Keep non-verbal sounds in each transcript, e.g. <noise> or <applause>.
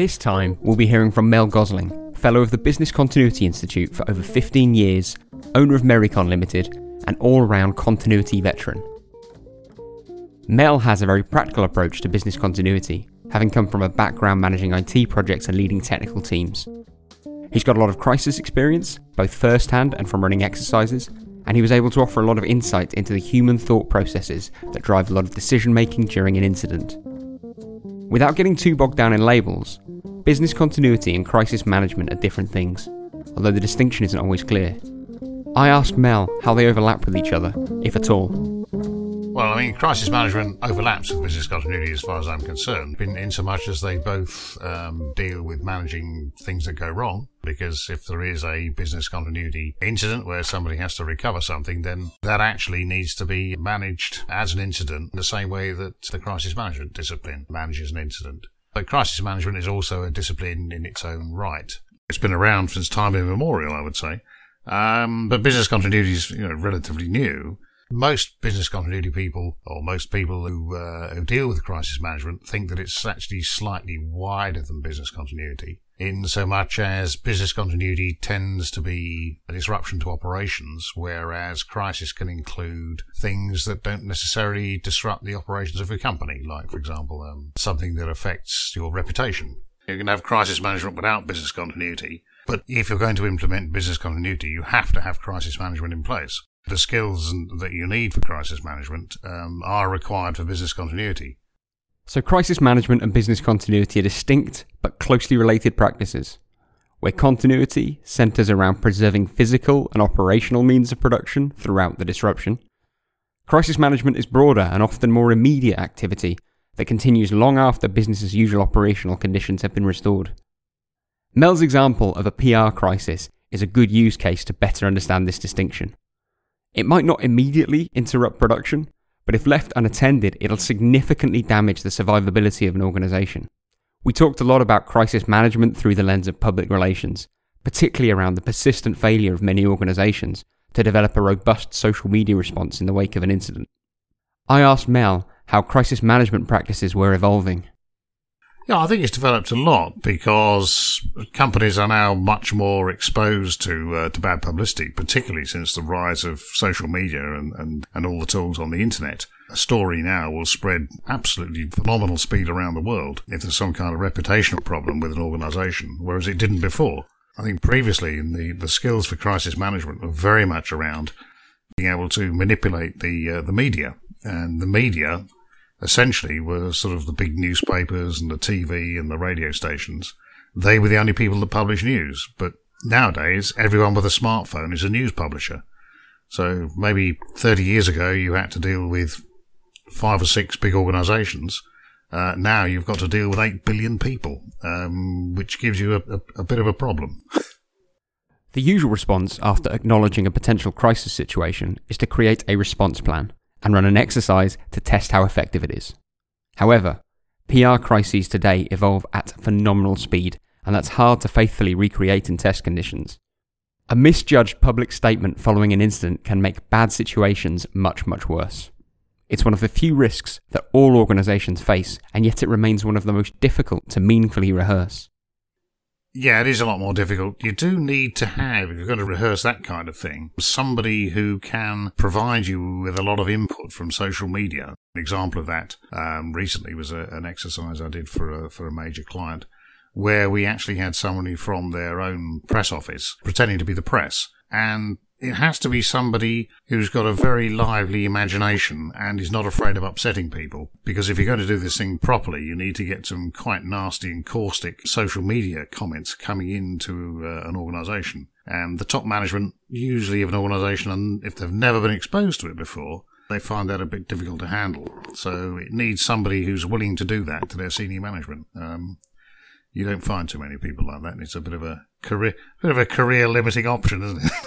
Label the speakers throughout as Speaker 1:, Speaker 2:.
Speaker 1: This time, we'll be hearing from Mel Gosling, Fellow of the Business Continuity Institute for over 15 years, owner of Merrycon Limited, and all round continuity veteran. Mel has a very practical approach to business continuity, having come from a background managing IT projects and leading technical teams. He's got a lot of crisis experience, both first hand and from running exercises, and he was able to offer a lot of insight into the human thought processes that drive a lot of decision making during an incident. Without getting too bogged down in labels, business continuity and crisis management are different things, although the distinction isn't always clear. I asked Mel how they overlap with each other, if at all.
Speaker 2: Well, I mean, crisis management overlaps with business continuity as far as I'm concerned, in, in so much as they both um, deal with managing things that go wrong. Because if there is a business continuity incident where somebody has to recover something, then that actually needs to be managed as an incident in the same way that the crisis management discipline manages an incident. But crisis management is also a discipline in its own right. It's been around since time immemorial, I would say. Um, but business continuity is you know, relatively new most business continuity people, or most people who, uh, who deal with crisis management, think that it's actually slightly wider than business continuity, in so much as business continuity tends to be a disruption to operations, whereas crisis can include things that don't necessarily disrupt the operations of your company, like, for example, um, something that affects your reputation. You can have crisis management without business continuity, but if you're going to implement business continuity, you have to have crisis management in place the skills that you need for crisis management um, are required for business continuity.
Speaker 1: So, crisis management and business continuity are distinct but closely related practices, where continuity centres around preserving physical and operational means of production throughout the disruption. Crisis management is broader and often more immediate activity that continues long after business usual operational conditions have been restored. Mel's example of a PR crisis is a good use case to better understand this distinction. It might not immediately interrupt production, but if left unattended, it'll significantly damage the survivability of an organisation. We talked a lot about crisis management through the lens of public relations, particularly around the persistent failure of many organisations to develop a robust social media response in the wake of an incident. I asked Mel how crisis management practices were evolving.
Speaker 2: Yeah, I think it's developed a lot because companies are now much more exposed to uh, to bad publicity, particularly since the rise of social media and, and, and all the tools on the internet. A story now will spread absolutely phenomenal speed around the world if there's some kind of reputational problem with an organisation, whereas it didn't before. I think previously the, the skills for crisis management were very much around being able to manipulate the uh, the media, and the media essentially were sort of the big newspapers and the TV and the radio stations. They were the only people that published news. But nowadays, everyone with a smartphone is a news publisher. So maybe 30 years ago, you had to deal with five or six big organizations. Uh, now you've got to deal with 8 billion people, um, which gives you a, a, a bit of a problem.
Speaker 1: The usual response after acknowledging a potential crisis situation is to create a response plan and run an exercise to test how effective it is. However, PR crises today evolve at phenomenal speed, and that's hard to faithfully recreate in test conditions. A misjudged public statement following an incident can make bad situations much, much worse. It's one of the few risks that all organisations face, and yet it remains one of the most difficult to meaningfully rehearse.
Speaker 2: Yeah, it is a lot more difficult. You do need to have, if you're going to rehearse that kind of thing, somebody who can provide you with a lot of input from social media. An example of that um, recently was a, an exercise I did for a, for a major client where we actually had somebody from their own press office pretending to be the press and it has to be somebody who's got a very lively imagination and is not afraid of upsetting people. Because if you're going to do this thing properly, you need to get some quite nasty and caustic social media comments coming into uh, an organization. And the top management, usually of an organization, and if they've never been exposed to it before, they find that a bit difficult to handle. So it needs somebody who's willing to do that to their senior management. Um, you don't find too many people like that. It's a bit of a career, bit of a career limiting option, isn't it? <laughs>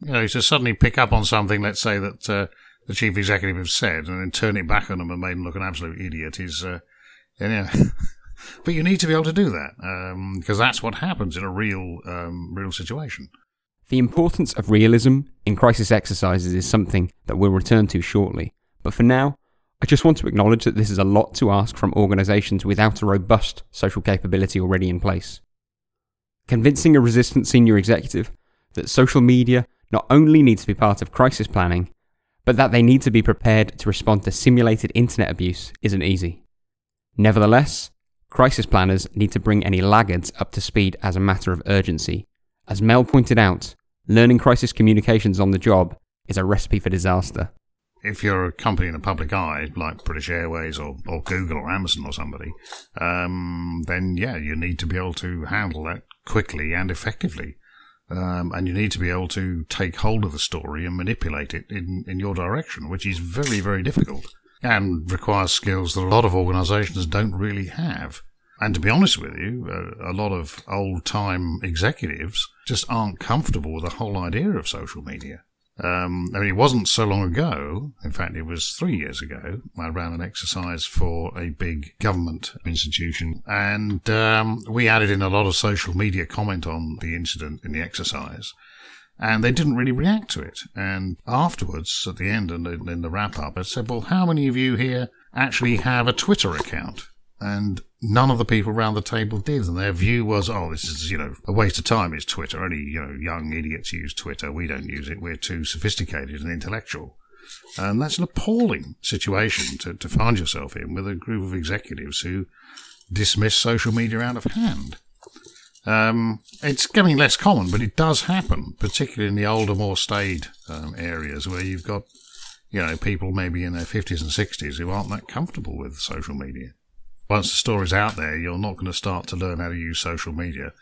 Speaker 2: you know, to suddenly pick up on something, let's say that uh, the chief executive has said, and then turn it back on them and make them look an absolute idiot is, uh, yeah. <laughs> but you need to be able to do that because um, that's what happens in a real, um, real situation.
Speaker 1: The importance of realism in crisis exercises is something that we'll return to shortly. But for now, I just want to acknowledge that this is a lot to ask from organisations without a robust social capability already in place. Convincing a resistant senior executive that social media not only need to be part of crisis planning, but that they need to be prepared to respond to simulated internet abuse isn't easy. Nevertheless, crisis planners need to bring any laggards up to speed as a matter of urgency. As Mel pointed out, learning crisis communications on the job is a recipe for disaster.
Speaker 2: If you're a company in the public eye, like British Airways or, or Google or Amazon or somebody, um, then yeah, you need to be able to handle that quickly and effectively. Um, and you need to be able to take hold of the story and manipulate it in, in your direction, which is very, very difficult and requires skills that a lot of organizations don't really have. And to be honest with you, a, a lot of old time executives just aren't comfortable with the whole idea of social media. Um, I mean, it wasn't so long ago. In fact, it was three years ago. I ran an exercise for a big government institution, and um, we added in a lot of social media comment on the incident in the exercise. And they didn't really react to it. And afterwards, at the end and in the wrap up, I said, Well, how many of you here actually have a Twitter account? And none of the people around the table did. And their view was, oh, this is, you know, a waste of time is Twitter. Only, you know, young idiots use Twitter. We don't use it. We're too sophisticated and intellectual. And that's an appalling situation to, to find yourself in with a group of executives who dismiss social media out of hand. Um, it's getting less common, but it does happen, particularly in the older, more staid um, areas where you've got, you know, people maybe in their 50s and 60s who aren't that comfortable with social media once the story's out there, you're not going to start to learn how to use social media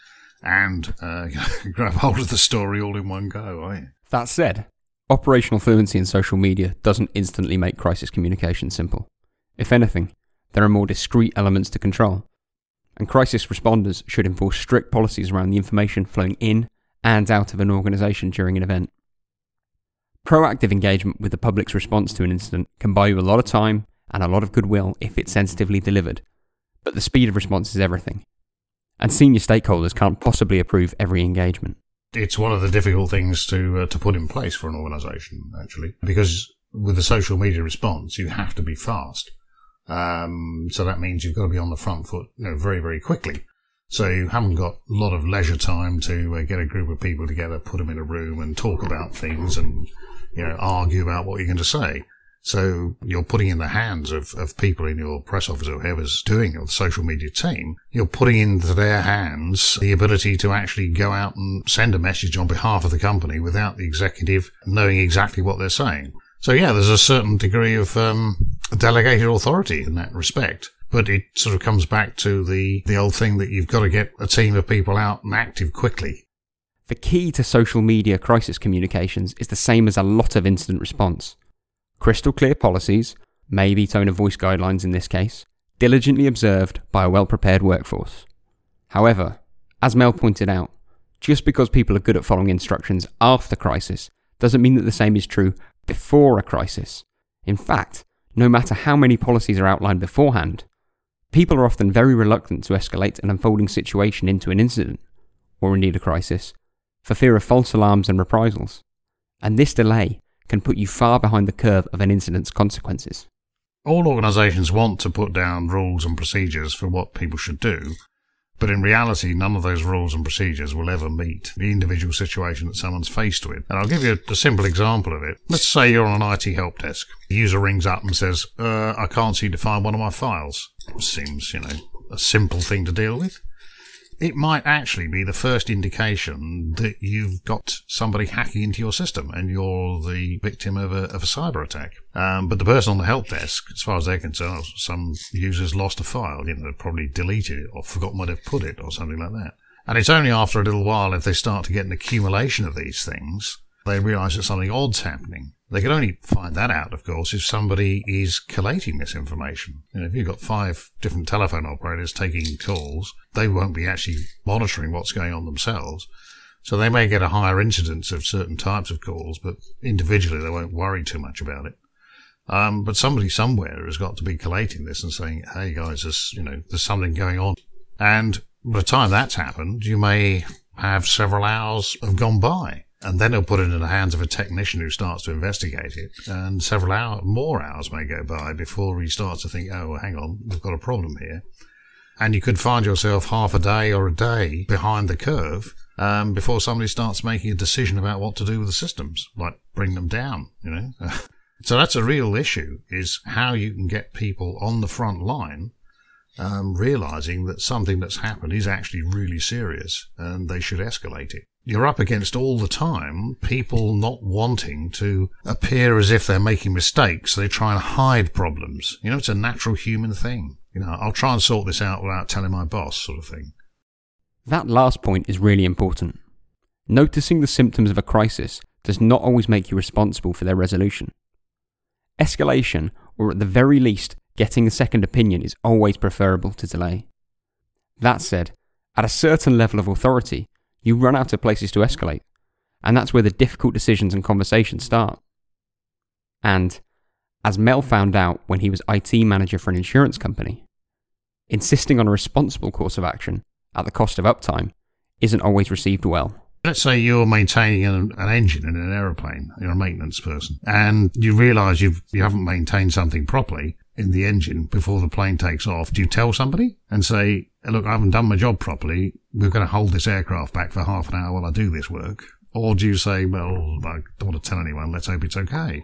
Speaker 2: and uh, <laughs> grab hold of the story all in one go, are you?
Speaker 1: That said, operational fluency in social media doesn't instantly make crisis communication simple. If anything, there are more discrete elements to control, and crisis responders should enforce strict policies around the information flowing in and out of an organisation during an event. Proactive engagement with the public's response to an incident can buy you a lot of time and a lot of goodwill if it's sensitively delivered, but the speed of response is everything. And senior stakeholders can't possibly approve every engagement.
Speaker 2: It's one of the difficult things to uh, to put in place for an organisation, actually, because with the social media response, you have to be fast. Um, so that means you've got to be on the front foot, you know, very very quickly. So you haven't got a lot of leisure time to uh, get a group of people together, put them in a room, and talk about things, and you know, argue about what you're going to say. So you're putting in the hands of, of people in your press office or whoever's doing your social media team, you're putting into their hands the ability to actually go out and send a message on behalf of the company without the executive knowing exactly what they're saying. So yeah, there's a certain degree of um, delegated authority in that respect. But it sort of comes back to the, the old thing that you've got to get a team of people out and active quickly.
Speaker 1: The key to social media crisis communications is the same as a lot of incident response crystal clear policies, maybe tone of voice guidelines in this case, diligently observed by a well prepared workforce. However, as Mel pointed out, just because people are good at following instructions after crisis doesn't mean that the same is true before a crisis. In fact, no matter how many policies are outlined beforehand, people are often very reluctant to escalate an unfolding situation into an incident, or indeed a crisis, for fear of false alarms and reprisals. And this delay can put you far behind the curve of an incident's consequences.
Speaker 2: All organisations want to put down rules and procedures for what people should do, but in reality, none of those rules and procedures will ever meet the individual situation that someone's faced with. And I'll give you a, simple example of it. Let's say you're on an IT help desk. The user rings up and says, uh, I can't seem to find one of my files. Seems, you know, a simple thing to deal with it might actually be the first indication that you've got somebody hacking into your system and you're the victim of a, of a cyber attack. Um, but the person on the help desk, as far as they're concerned, some users lost a file, you know, probably deleted it or forgotten where they've put it or something like that. And it's only after a little while, if they start to get an accumulation of these things, they realize that something odd's happening. They can only find that out, of course, if somebody is collating this information. You know, if you've got five different telephone operators taking calls, they won't be actually monitoring what's going on themselves. So they may get a higher incidence of certain types of calls, but individually they won't worry too much about it. Um, but somebody somewhere has got to be collating this and saying, "Hey guys, there's you know there's something going on," and by the time that's happened, you may have several hours have gone by and then he'll put it in the hands of a technician who starts to investigate it. And several hours, more hours may go by before he starts to think, oh, well, hang on, we've got a problem here. And you could find yourself half a day or a day behind the curve um, before somebody starts making a decision about what to do with the systems, like bring them down, you know. <laughs> so that's a real issue: is how you can get people on the front line um, realizing that something that's happened is actually really serious and they should escalate it. You're up against all the time people not wanting to appear as if they're making mistakes. They try and hide problems. You know, it's a natural human thing. You know, I'll try and sort this out without telling my boss, sort of thing.
Speaker 1: That last point is really important. Noticing the symptoms of a crisis does not always make you responsible for their resolution. Escalation, or at the very least, getting a second opinion is always preferable to delay. That said, at a certain level of authority, you run out of places to escalate, and that's where the difficult decisions and conversations start. And, as Mel found out when he was IT manager for an insurance company, insisting on a responsible course of action at the cost of uptime isn't always received well.
Speaker 2: Let's say you're maintaining an, an, engine in an aeroplane, you're a maintenance person, and you realise you've, you haven't maintained something properly, in the engine before the plane takes off, do you tell somebody and say, look, I haven't done my job properly. We're going to hold this aircraft back for half an hour while I do this work? Or do you say, well, I don't want to tell anyone. Let's hope it's okay.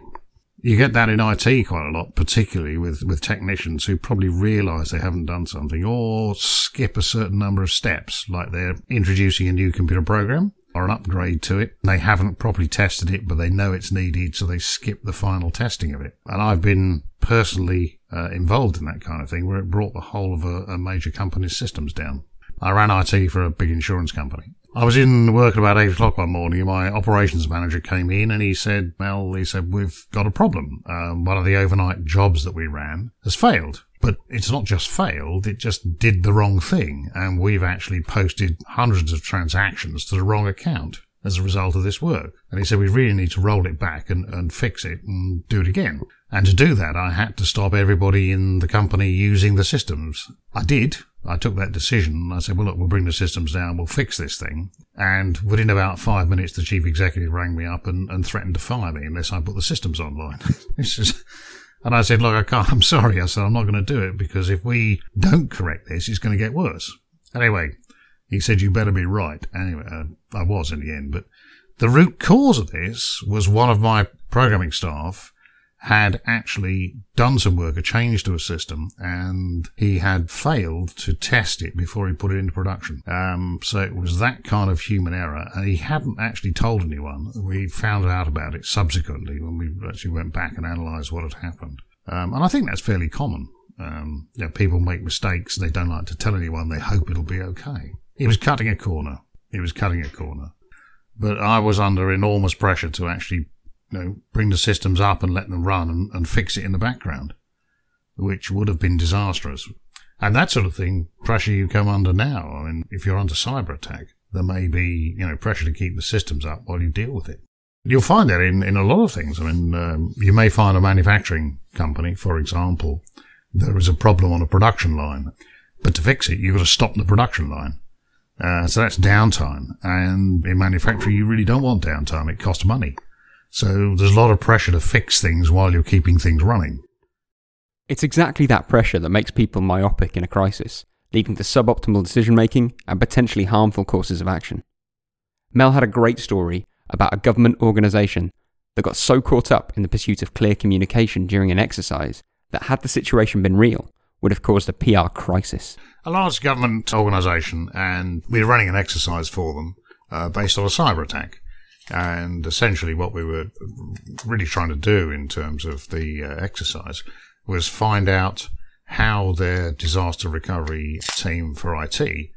Speaker 2: You get that in IT quite a lot, particularly with, with technicians who probably realize they haven't done something or skip a certain number of steps, like they're introducing a new computer program or an upgrade to it. They haven't properly tested it, but they know it's needed, so they skip the final testing of it. And I've been personally uh, involved in that kind of thing where it brought the whole of a, a major company's systems down. I ran IT for a big insurance company. I was in work at about eight o'clock one morning my operations manager came in and he said, Mel, he said, we've got a problem. Um, one of the overnight jobs that we ran has failed. But it's not just failed, it just did the wrong thing. And we've actually posted hundreds of transactions to the wrong account as a result of this work. And he said, we really need to roll it back and, and fix it and do it again. And to do that, I had to stop everybody in the company using the systems. I did. I took that decision. I said, well, look, we'll bring the systems down. We'll fix this thing. And within about five minutes, the chief executive rang me up and, and threatened to fire me unless I put the systems online. <laughs> this is, and I said, look, I can't, <laughs> I'm sorry. I said, I'm not going to do it because if we don't correct this, it's going to get worse. Anyway, he said, you better be right. Anyway, uh, I was in the end, but the root cause of this was one of my programming staff had actually done some work, a change to a system, and he had failed to test it before he put it into production. Um, so it was that kind of human error, and he hadn't actually told anyone. We found out about it subsequently when we actually went back and analysed what had happened. Um, and I think that's fairly common. Um, you know, people make mistakes, they don't like to tell anyone, they hope it'll be okay. He was cutting a corner. He was cutting a corner. But I was under enormous pressure to actually you know, bring the systems up and let them run and, and fix it in the background, which would have been disastrous. And that sort of thing, pressure you come under now. I mean, if you're under cyber attack, there may be, you know, pressure to keep the systems up while you deal with it. You'll find that in, in a lot of things. I mean, um, you may find a manufacturing company, for example, there is a problem on a production line, but to fix it, you've got to stop the production line. Uh, so that's downtime. And in manufacturing, you really don't want downtime. It costs money. So there's a lot of pressure to fix things while you're keeping things running.
Speaker 1: It's exactly that pressure that makes people myopic in a crisis, leading to suboptimal decision making and potentially harmful courses of action. Mel had a great story about a government organisation that got so caught up in the pursuit of clear communication during an exercise that had the situation been real, would have caused a PR crisis.
Speaker 2: A large government organisation, and we were running an exercise for them uh, based on a cyber attack. And essentially, what we were really trying to do in terms of the uh, exercise was find out how their disaster recovery team for IT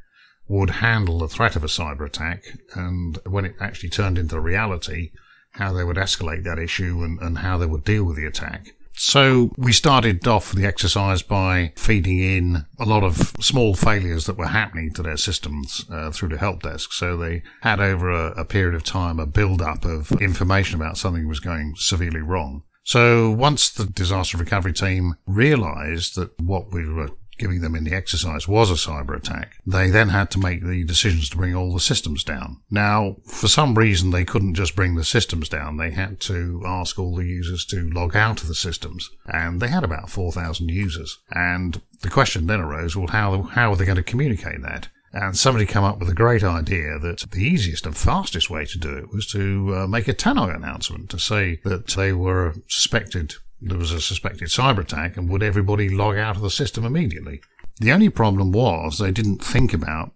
Speaker 2: would handle the threat of a cyber attack, and when it actually turned into reality, how they would escalate that issue and, and how they would deal with the attack. So we started off the exercise by feeding in a lot of small failures that were happening to their systems uh, through the help desk. So they had over a, a period of time a build up of information about something was going severely wrong. So once the disaster recovery team realized that what we were giving them in the exercise was a cyber attack, they then had to make the decisions to bring all the systems down. Now, for some reason, they couldn't just bring the systems down. They had to ask all the users to log out of the systems. And they had about 4,000 users. And the question then arose, well, how, how are they going to communicate that? And somebody came up with a great idea that the easiest and fastest way to do it was to uh, make a tannoy announcement to say that they were suspected there was a suspected cyber attack and would everybody log out of the system immediately? The only problem was they didn't think about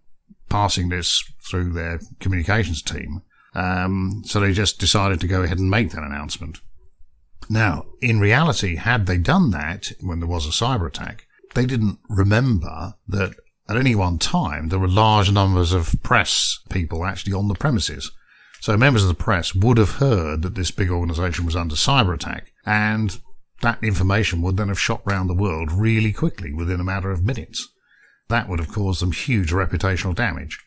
Speaker 2: passing this through their communications team. Um, so they just decided to go ahead and make that announcement. Now, in reality, had they done that when there was a cyber attack, they didn't remember that at any one time there were large numbers of press people actually on the premises. So members of the press would have heard that this big organization was under cyber attack and that information would then have shot round the world really quickly within a matter of minutes. That would have caused them huge reputational damage.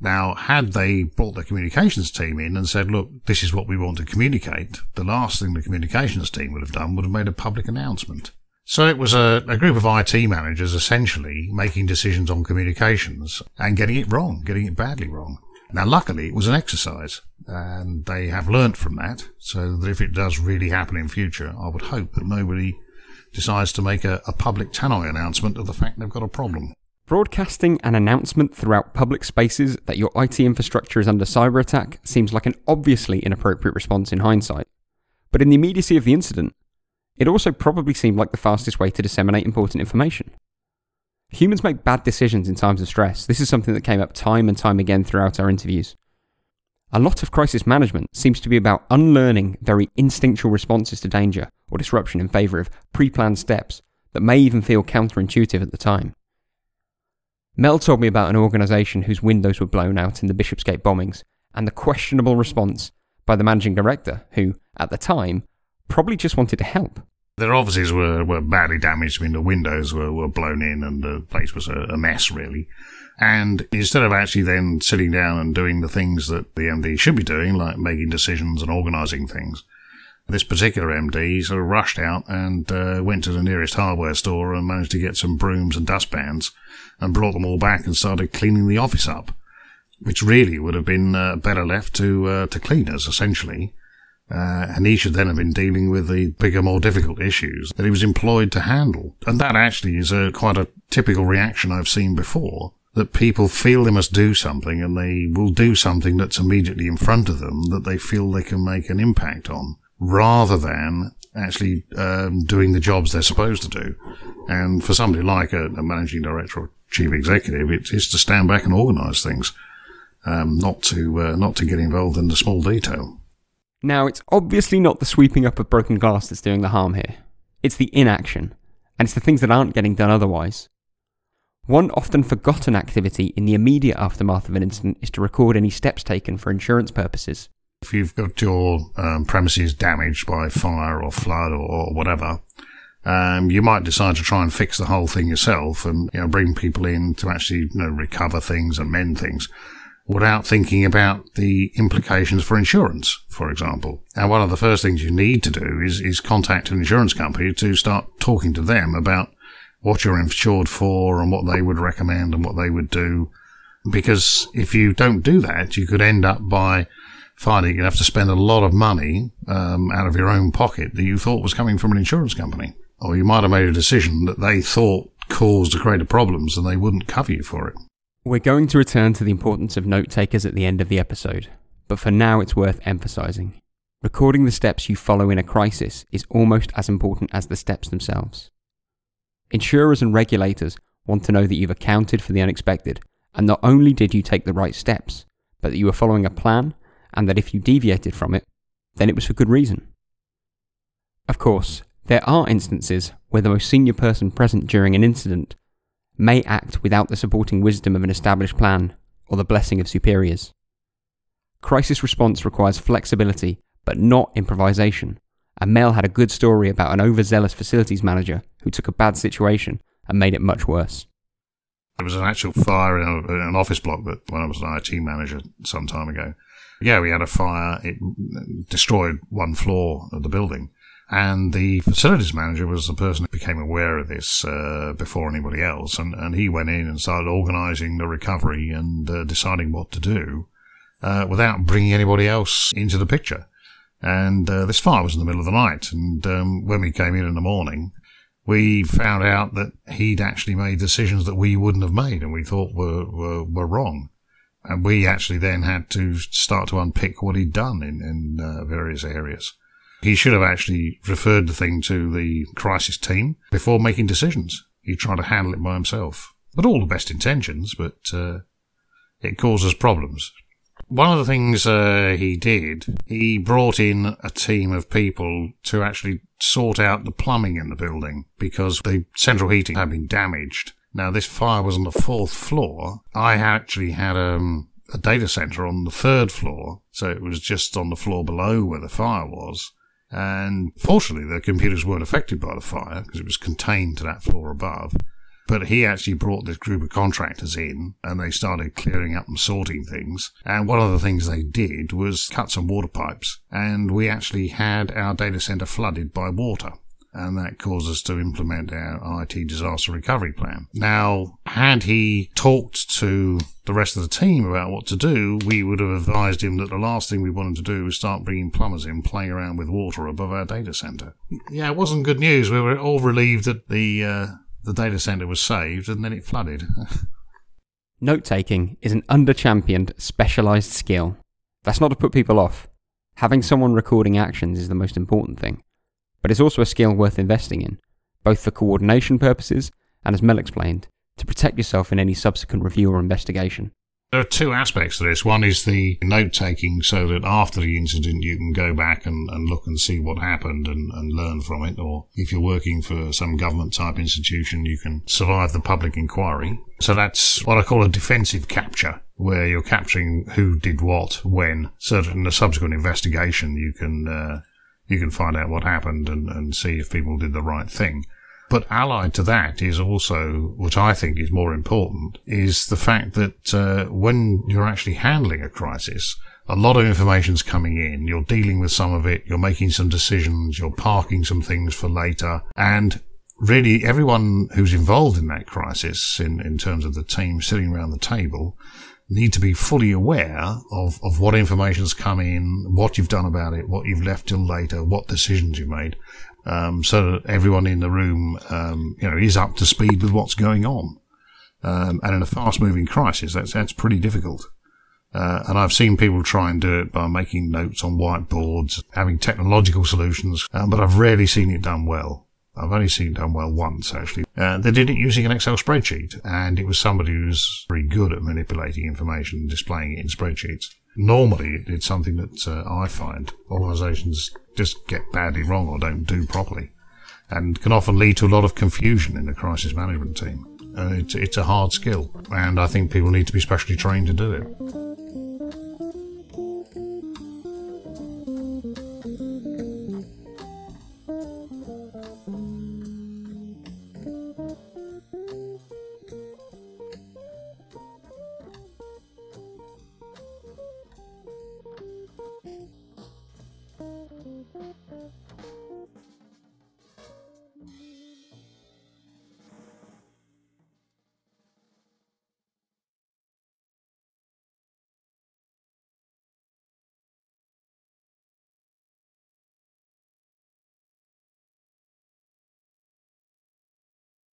Speaker 2: Now, had they brought the communications team in and said, look, this is what we want to communicate, the last thing the communications team would have done would have made a public announcement. So it was a, a, group of IT managers essentially making decisions on communications and getting it wrong, getting it badly wrong. Now, luckily, it was an exercise, and they have learnt from that, so that if it does really happen in future, I would hope that nobody decides to make a, a public tannoy announcement of the fact they've got a problem.
Speaker 1: Broadcasting an announcement throughout public spaces that your IT infrastructure is under cyber attack seems like an obviously inappropriate response in hindsight. But in the immediacy of the incident, it also probably seemed like the fastest way to disseminate important information. Humans make bad decisions in times of stress. This is something that came up time and time again throughout our interviews. A lot of crisis management seems to be about unlearning very instinctual responses to danger or disruption in favour of pre planned steps that may even feel counterintuitive at the time. Mel told me about an organisation whose windows were blown out in the Bishopsgate bombings and the questionable response by the managing director, who, at the time, probably just wanted to help.
Speaker 2: Their offices were, were badly damaged. I mean, the windows were, were blown in and the place was a, a mess, really. And instead of actually then sitting down and doing the things that the MD should be doing, like making decisions and organising things, this particular MD sort of rushed out and uh, went to the nearest hardware store and managed to get some brooms and dustpans and brought them all back and started cleaning the office up, which really would have been uh, better left to uh, to cleaners, essentially. Uh, and he should then have been dealing with the bigger, more difficult issues that he was employed to handle. And that actually is a quite a typical reaction I've seen before. That people feel they must do something and they will do something that's immediately in front of them that they feel they can make an impact on rather than actually um, doing the jobs they're supposed to do. And for somebody like a, a managing director or chief executive, it is to stand back and organise things, um, not to uh, not to get involved in the small detail.
Speaker 1: Now, it's obviously not the sweeping up of broken glass that's doing the harm here. It's the inaction, and it's the things that aren't getting done otherwise. One often forgotten activity in the immediate aftermath of an incident is to record any steps taken for insurance purposes.
Speaker 2: If you've got your um, premises damaged by fire or flood or, or whatever, um, you might decide to try and fix the whole thing yourself and you know, bring people in to actually you know, recover things and mend things without thinking about the implications for insurance, for example. And one of the first things you need to do is, is contact an insurance company to start talking to them about what you're insured for and what they would recommend and what they would do. Because if you don't do that, you could end up by finding you have to spend a lot of money um, out of your own pocket that you thought was coming from an insurance company. Or you might have made a decision that they thought caused greater problems and they wouldn't cover you for it.
Speaker 1: We're going to return to the importance of note takers at the end of the episode, but for now it's worth emphasizing. Recording the steps you follow in a crisis is almost as important as the steps themselves. Insurers and regulators want to know that you've accounted for the unexpected, and not only did you take the right steps, but that you were following a plan, and that if you deviated from it, then it was for good reason. Of course, there are instances where the most senior person present during an incident may act without the supporting wisdom of an established plan or the blessing of superiors. Crisis response requires flexibility, but not improvisation. And Mel had a good story about an overzealous facilities manager who took a bad situation and made it much worse.
Speaker 2: There was an actual fire in, a, in an office block that when I was an IT manager some time ago. Yeah, we had a fire. It destroyed one floor of the building. And the facilities manager was the person who became aware of this uh, before anybody else. And, and he went in and started organising the recovery and uh, deciding what to do uh, without bringing anybody else into the picture. And uh, this fire was in the middle of the night. And um, when we came in in the morning, we found out that he'd actually made decisions that we wouldn't have made and we thought were, were, were wrong. And we actually then had to start to unpick what he'd done in, in uh, various areas. He should have actually referred the thing to the crisis team before making decisions. He tried to handle it by himself. But all the best intentions, but uh, it causes problems. One of the things uh, he did, he brought in a team of people to actually sort out the plumbing in the building because the central heating had been damaged. Now, this fire was on the fourth floor. I actually had um, a data center on the third floor, so it was just on the floor below where the fire was. And fortunately, the computers weren't affected by the fire because it was contained to that floor above. But he actually brought this group of contractors in and they started clearing up and sorting things. And one of the things they did was cut some water pipes. And we actually had our data center flooded by water and that caused us to implement our IT disaster recovery plan. Now, had he talked to the rest of the team about what to do, we would have advised him that the last thing we wanted to do was start bringing plumbers in, playing around with water above our data center. Yeah, it wasn't good news. We were all relieved that the uh, the data center was saved, and then it flooded. <laughs>
Speaker 1: Note taking is an under-championed, specialised skill. That's not to put people off. Having someone recording actions is the most important thing, but it's also a skill worth investing in, both for coordination purposes and, as Mel explained, to protect yourself in any subsequent review or investigation.
Speaker 2: There are two aspects to this. One is the note taking so that after the incident you can go back and, and look and see what happened and, and learn from it. Or if you're working for some government type institution, you can survive the public inquiry. So that's what I call a defensive capture, where you're capturing who did what, when, so that in the subsequent investigation you can, uh, you can find out what happened and, and see if people did the right thing. But allied to that is also, what I think is more important, is the fact that uh, when you're actually handling a crisis, a lot of information's coming in. You're dealing with some of it. You're making some decisions. You're parking some things for later. And really everyone who's involved in that crisis in, in terms of the team sitting around the table need to be fully aware of, of what information's come in, what you've done about it, what you've left till later, what decisions you made um, so that everyone in the room, um, you know, is up to speed with what's going on. Um, and in a fast-moving crisis, that's that's pretty difficult. Uh, and I've seen people try and do it by making notes on whiteboards, having technological solutions, um, but I've rarely seen it done well. I've only seen done well once, actually. Uh, they did it using an Excel spreadsheet, and it was somebody who's very good at manipulating information and displaying it in spreadsheets. Normally, it's something that uh, I find organisations just get badly wrong or don't do properly, and can often lead to a lot of confusion in the crisis management team. Uh, it's, it's a hard skill, and I think people need to be specially trained to do it.